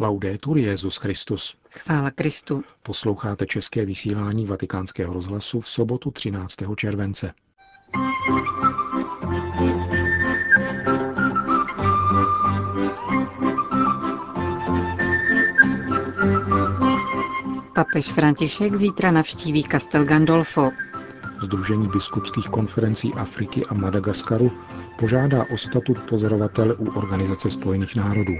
Laudetur Jezus Christus. Chvála Kristu. Posloucháte české vysílání Vatikánského rozhlasu v sobotu 13. července. Papež František zítra navštíví Castel Gandolfo. Združení biskupských konferencí Afriky a Madagaskaru požádá o statut pozorovatele u Organizace spojených národů.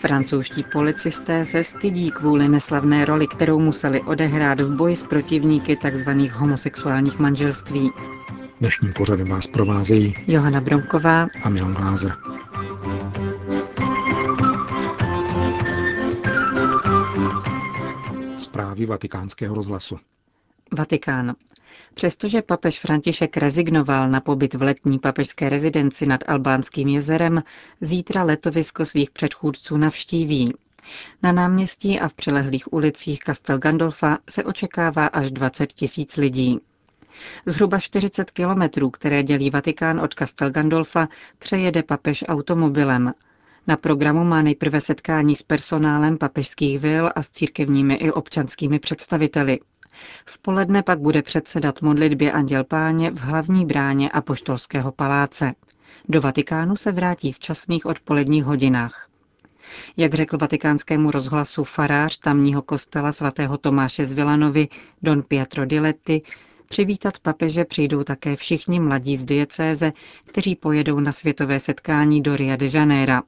Francouzští policisté se stydí kvůli neslavné roli, kterou museli odehrát v boji s protivníky tzv. homosexuálních manželství. Dnešním pořadem vás provázejí Johana Bronková a Milan Glázer. Zprávy vatikánského rozhlasu. Vatikán. Přestože papež František rezignoval na pobyt v letní papežské rezidenci nad Albánským jezerem, zítra letovisko svých předchůdců navštíví. Na náměstí a v přilehlých ulicích Castel Gandolfa se očekává až 20 tisíc lidí. Zhruba 40 kilometrů, které dělí Vatikán od Castel Gandolfa, přejede papež automobilem. Na programu má nejprve setkání s personálem papežských vil a s církevními i občanskými představiteli. V poledne pak bude předsedat modlitbě Anděl Páně v hlavní bráně Apoštolského paláce. Do Vatikánu se vrátí v časných odpoledních hodinách. Jak řekl vatikánskému rozhlasu farář tamního kostela svatého Tomáše z Vilanovi Don Pietro Diletti, přivítat papeže přijdou také všichni mladí z diecéze, kteří pojedou na světové setkání do Rio de Janeiro.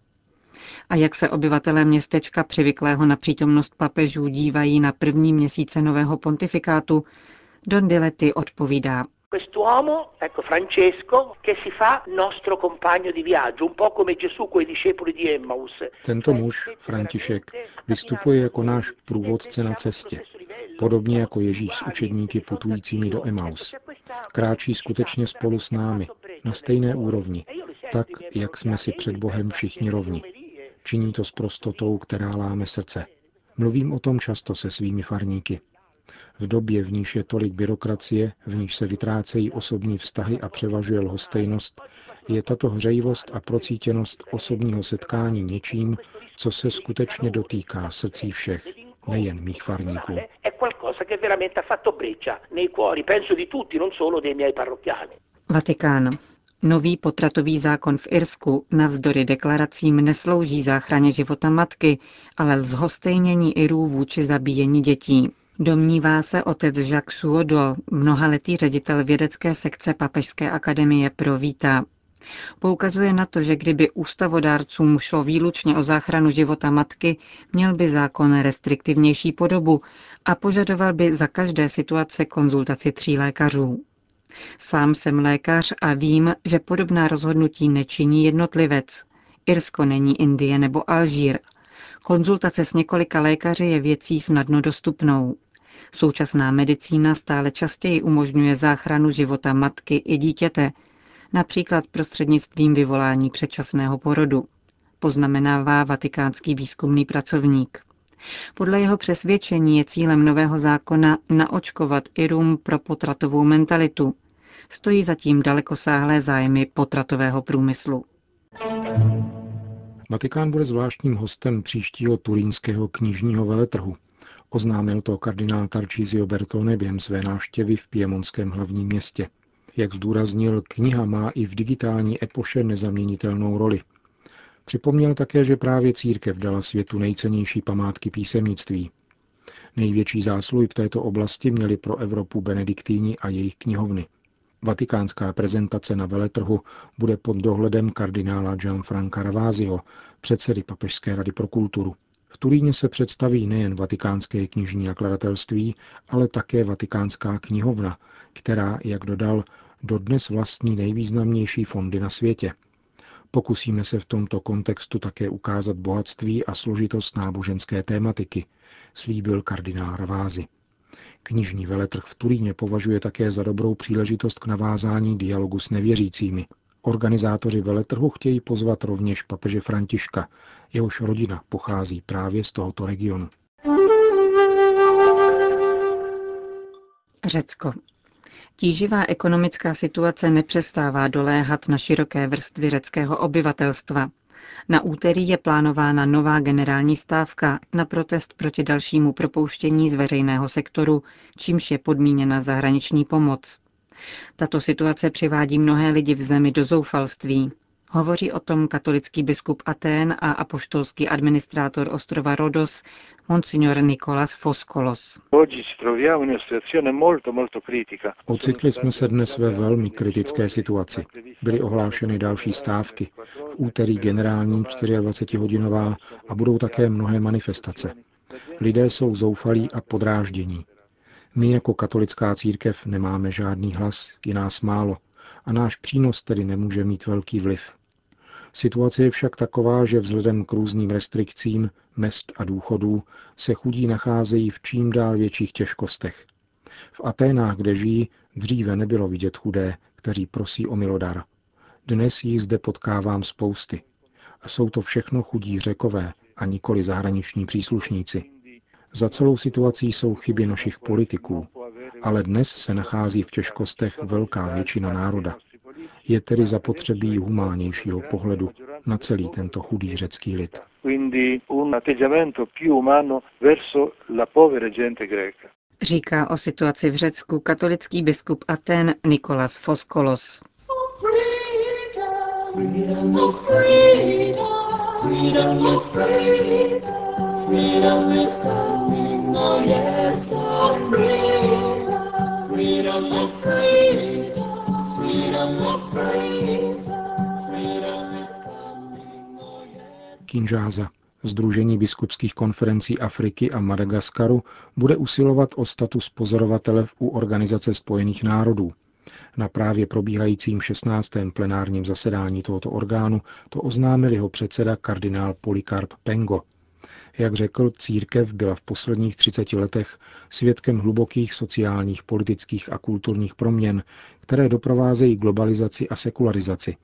A jak se obyvatelé městečka přivyklého na přítomnost papežů dívají na první měsíce nového pontifikátu, Don Diletti odpovídá. Quest'uomo, ecco Francesco, che si fa nostro compagno di viaggio, un po' come Gesù coi discepoli di Emmaus. Tento muž, František, vystupuje jako náš průvodce na cestě, podobně jako Ježíš s učedníky putujícími do Emaus. Kráčí skutečně spolu s námi, na stejné úrovni, tak, jak jsme si před Bohem všichni rovni. Činí to s prostotou, která láme srdce. Mluvím o tom často se svými farníky. V době, v níž je tolik byrokracie, v níž se vytrácejí osobní vztahy a převažuje lhostejnost, je tato hřejivost a procítěnost osobního setkání něčím, co se skutečně dotýká srdcí všech, nejen mých farníků. Vatikán. Nový potratový zákon v Irsku navzdory deklaracím neslouží záchraně života matky, ale lzhostejnění Irů vůči zabíjení dětí. Domnívá se otec Jacques Suodo, mnohaletý ředitel vědecké sekce Papežské akademie pro víta. Poukazuje na to, že kdyby ústavodárcům šlo výlučně o záchranu života matky, měl by zákon restriktivnější podobu a požadoval by za každé situace konzultaci tří lékařů. Sám jsem lékař a vím, že podobná rozhodnutí nečiní jednotlivec. Irsko není Indie nebo Alžír. Konzultace s několika lékaři je věcí snadno dostupnou. Současná medicína stále častěji umožňuje záchranu života matky i dítěte, například prostřednictvím vyvolání předčasného porodu, poznamenává vatikánský výzkumný pracovník. Podle jeho přesvědčení je cílem nového zákona naočkovat Irum pro potratovou mentalitu. Stojí zatím dalekosáhlé zájmy potratového průmyslu. Vatikán bude zvláštním hostem příštího turínského knižního veletrhu. Oznámil to kardinál Tarcísio Bertone během své návštěvy v Piemonském hlavním městě. Jak zdůraznil, kniha má i v digitální epoše nezaměnitelnou roli. Připomněl také, že právě církev dala světu nejcennější památky písemnictví. Největší zásluhy v této oblasti měli pro Evropu benediktíni a jejich knihovny. Vatikánská prezentace na veletrhu bude pod dohledem kardinála Gianfranca Ravázio, předsedy Papežské rady pro kulturu. V Turíně se představí nejen vatikánské knižní nakladatelství, ale také vatikánská knihovna, která, jak dodal, dodnes vlastní nejvýznamnější fondy na světě. Pokusíme se v tomto kontextu také ukázat bohatství a složitost náboženské tématiky, slíbil kardinál Ravázy. Knižní veletrh v Turíně považuje také za dobrou příležitost k navázání dialogu s nevěřícími. Organizátoři veletrhu chtějí pozvat rovněž papeže Františka, jehož rodina pochází právě z tohoto regionu. Řecko. Tíživá ekonomická situace nepřestává doléhat na široké vrstvy řeckého obyvatelstva. Na úterý je plánována nová generální stávka na protest proti dalšímu propouštění z veřejného sektoru, čímž je podmíněna zahraniční pomoc. Tato situace přivádí mnohé lidi v zemi do zoufalství. Hovoří o tom katolický biskup Atén a apoštolský administrátor ostrova Rodos, monsignor Nikolas Foskolos. Ocitli jsme se dnes ve velmi kritické situaci. Byly ohlášeny další stávky, v úterý generální 24-hodinová a budou také mnohé manifestace. Lidé jsou zoufalí a podráždění. My jako katolická církev nemáme žádný hlas, je nás málo a náš přínos tedy nemůže mít velký vliv. Situace je však taková, že vzhledem k různým restrikcím, mest a důchodů se chudí nacházejí v čím dál větších těžkostech. V Aténách, kde žijí, dříve nebylo vidět chudé, kteří prosí o milodar. Dnes jich zde potkávám spousty. A jsou to všechno chudí řekové a nikoli zahraniční příslušníci. Za celou situací jsou chyby našich politiků, ale dnes se nachází v těžkostech velká většina národa. Je tedy zapotřebí humánějšího pohledu na celý tento chudý řecký lid. Říká o situaci v Řecku katolický biskup Aten Nikolas Foskolos. Freedom is freedom, freedom is freedom, freedom is coming, oh yes, oh freedom, freedom is freedom. Kinžáza, Združení biskupských konferencí Afriky a Madagaskaru, bude usilovat o status pozorovatele u Organizace spojených národů. Na právě probíhajícím 16. plenárním zasedání tohoto orgánu to oznámil jeho předseda kardinál Polikarp Pengo. Jak řekl, církev byla v posledních 30 letech svědkem hlubokých sociálních, politických a kulturních proměn, které doprovázejí globalizaci a sekularizaci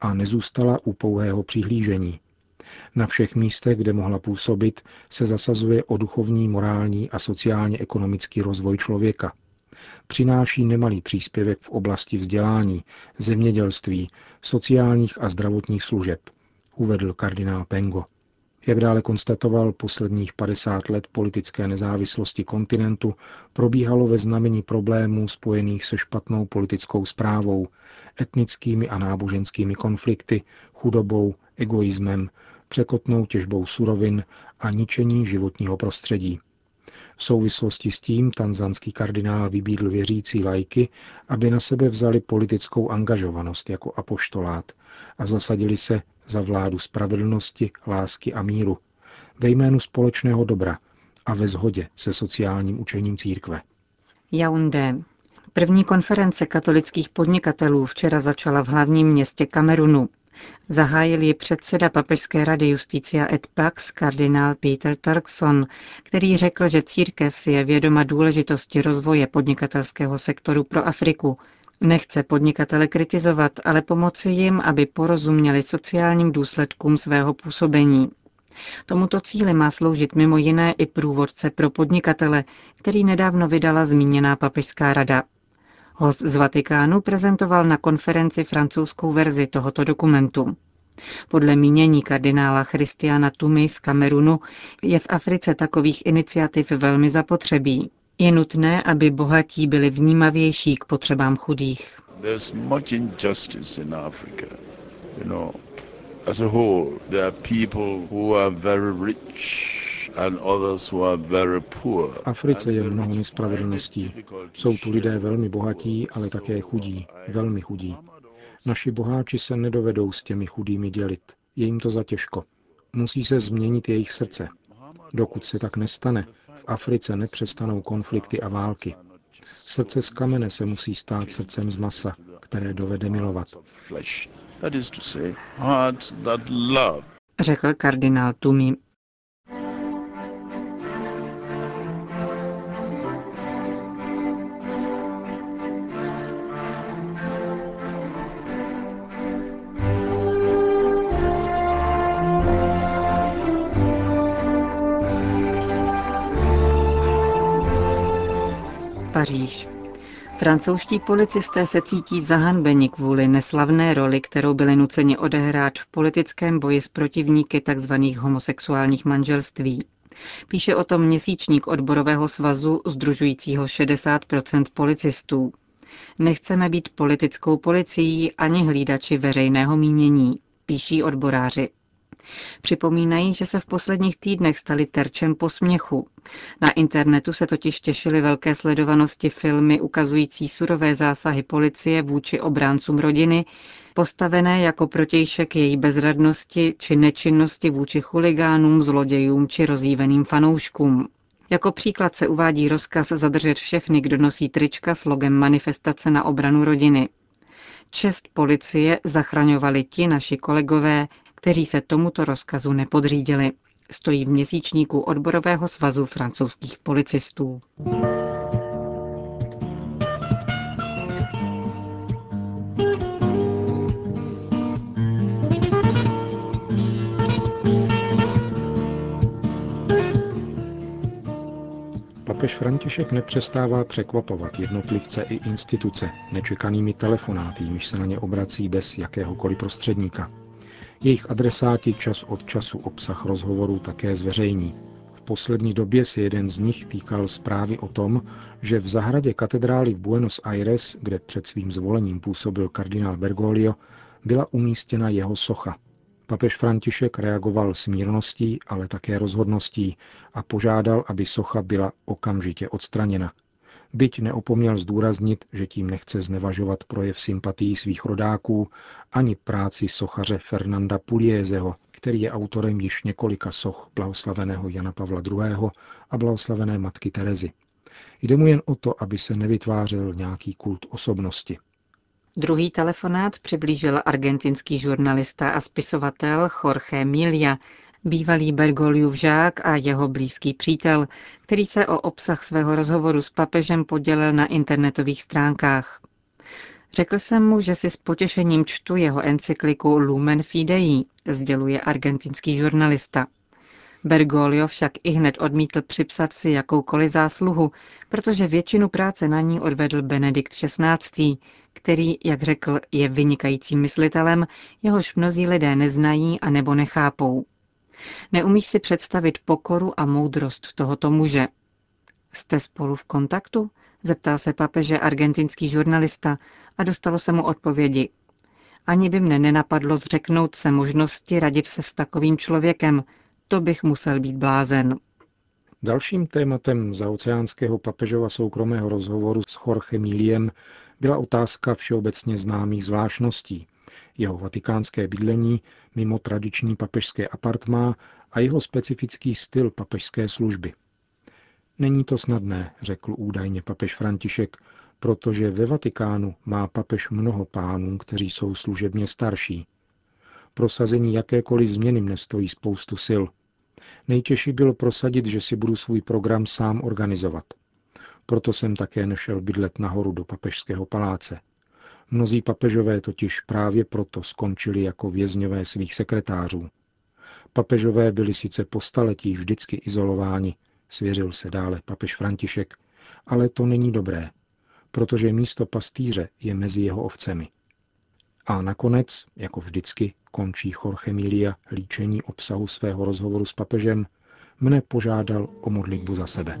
a nezůstala u pouhého přihlížení. Na všech místech, kde mohla působit, se zasazuje o duchovní, morální a sociálně-ekonomický rozvoj člověka. Přináší nemalý příspěvek v oblasti vzdělání, zemědělství, sociálních a zdravotních služeb, uvedl kardinál Pengo. Jak dále konstatoval, posledních 50 let politické nezávislosti kontinentu probíhalo ve znamení problémů spojených se špatnou politickou zprávou, etnickými a náboženskými konflikty, chudobou, egoismem, překotnou těžbou surovin a ničení životního prostředí. V souvislosti s tím tanzanský kardinál vybídl věřící lajky, aby na sebe vzali politickou angažovanost jako apoštolát a zasadili se za vládu spravedlnosti, lásky a míru, ve jménu společného dobra a ve shodě se sociálním učením církve. Yaoundé. První konference katolických podnikatelů včera začala v hlavním městě Kamerunu. Zahájil ji předseda Papežské rady Justícia et Pax kardinál Peter Turkson, který řekl, že církev si je vědoma důležitosti rozvoje podnikatelského sektoru pro Afriku Nechce podnikatele kritizovat, ale pomoci jim, aby porozuměli sociálním důsledkům svého působení. Tomuto cíli má sloužit mimo jiné i průvodce pro podnikatele, který nedávno vydala zmíněná papežská rada. Host z Vatikánu prezentoval na konferenci francouzskou verzi tohoto dokumentu. Podle mínění kardinála Christiana Tumi z Kamerunu je v Africe takových iniciativ velmi zapotřebí. Je nutné, aby bohatí byli vnímavější k potřebám chudých. V Africe je mnoho nespravedlností. Jsou tu lidé velmi bohatí, ale také chudí, velmi chudí. Naši boháči se nedovedou s těmi chudými dělit. Je jim to zatěžko. Musí se změnit jejich srdce. Dokud se tak nestane, v Africe nepřestanou konflikty a války. Srdce z kamene se musí stát srdcem z masa, které dovede milovat. Řekl kardinál Tumi. Paříž. Francouzští policisté se cítí zahanbeni kvůli neslavné roli, kterou byli nuceni odehrát v politickém boji s protivníky tzv. homosexuálních manželství. Píše o tom měsíčník odborového svazu združujícího 60% policistů. Nechceme být politickou policií ani hlídači veřejného mínění, píší odboráři. Připomínají, že se v posledních týdnech stali terčem posměchu. Na internetu se totiž těšily velké sledovanosti filmy ukazující surové zásahy policie vůči obráncům rodiny, postavené jako protějšek její bezradnosti či nečinnosti vůči chuligánům, zlodějům či rozjíveným fanouškům. Jako příklad se uvádí rozkaz zadržet všechny, kdo nosí trička s logem manifestace na obranu rodiny. Čest policie zachraňovali ti naši kolegové, kteří se tomuto rozkazu nepodřídili. Stojí v měsíčníku odborového svazu francouzských policistů. Papež František nepřestává překvapovat jednotlivce i instituce nečekanými telefonáty, jimž se na ně obrací bez jakéhokoliv prostředníka. Jejich adresáti čas od času obsah rozhovorů také zveřejní. V poslední době se jeden z nich týkal zprávy o tom, že v zahradě katedrály v Buenos Aires, kde před svým zvolením působil kardinál Bergoglio, byla umístěna jeho socha. Papež František reagoval smírností, ale také rozhodností a požádal, aby socha byla okamžitě odstraněna. Byť neopomněl zdůraznit, že tím nechce znevažovat projev sympatií svých rodáků ani práci sochaře Fernanda Puliezeho, který je autorem již několika soch blahoslaveného Jana Pavla II. a blahoslavené matky Terezy. Jde mu jen o to, aby se nevytvářel nějaký kult osobnosti. Druhý telefonát přiblížil argentinský žurnalista a spisovatel Jorge Milia, bývalý Bergoliův žák a jeho blízký přítel, který se o obsah svého rozhovoru s papežem podělil na internetových stránkách. Řekl jsem mu, že si s potěšením čtu jeho encykliku Lumen Fidei, sděluje argentinský žurnalista. Bergoglio však i hned odmítl připsat si jakoukoliv zásluhu, protože většinu práce na ní odvedl Benedikt XVI., který, jak řekl, je vynikajícím myslitelem, jehož mnozí lidé neznají a nebo nechápou. Neumíš si představit pokoru a moudrost tohoto muže. Jste spolu v kontaktu? Zeptal se papeže argentinský žurnalista a dostalo se mu odpovědi. Ani by mne nenapadlo zřeknout se možnosti radit se s takovým člověkem. To bych musel být blázen. Dalším tématem zaoceánského papežova soukromého rozhovoru s Jorge Miliem byla otázka všeobecně známých zvláštností, jeho vatikánské bydlení mimo tradiční papežské apartmá a jeho specifický styl papežské služby. Není to snadné, řekl údajně papež František, protože ve Vatikánu má papež mnoho pánů, kteří jsou služebně starší. Prosazení jakékoliv změny mne stojí spoustu sil. Nejtěžší bylo prosadit, že si budu svůj program sám organizovat. Proto jsem také nešel bydlet nahoru do papežského paláce. Mnozí papežové totiž právě proto skončili jako vězňové svých sekretářů. Papežové byli sice po staletí vždycky izolováni, svěřil se dále papež František, ale to není dobré, protože místo pastýře je mezi jeho ovcemi. A nakonec, jako vždycky, končí Jorge Milia líčení obsahu svého rozhovoru s papežem, mne požádal o modlitbu za sebe.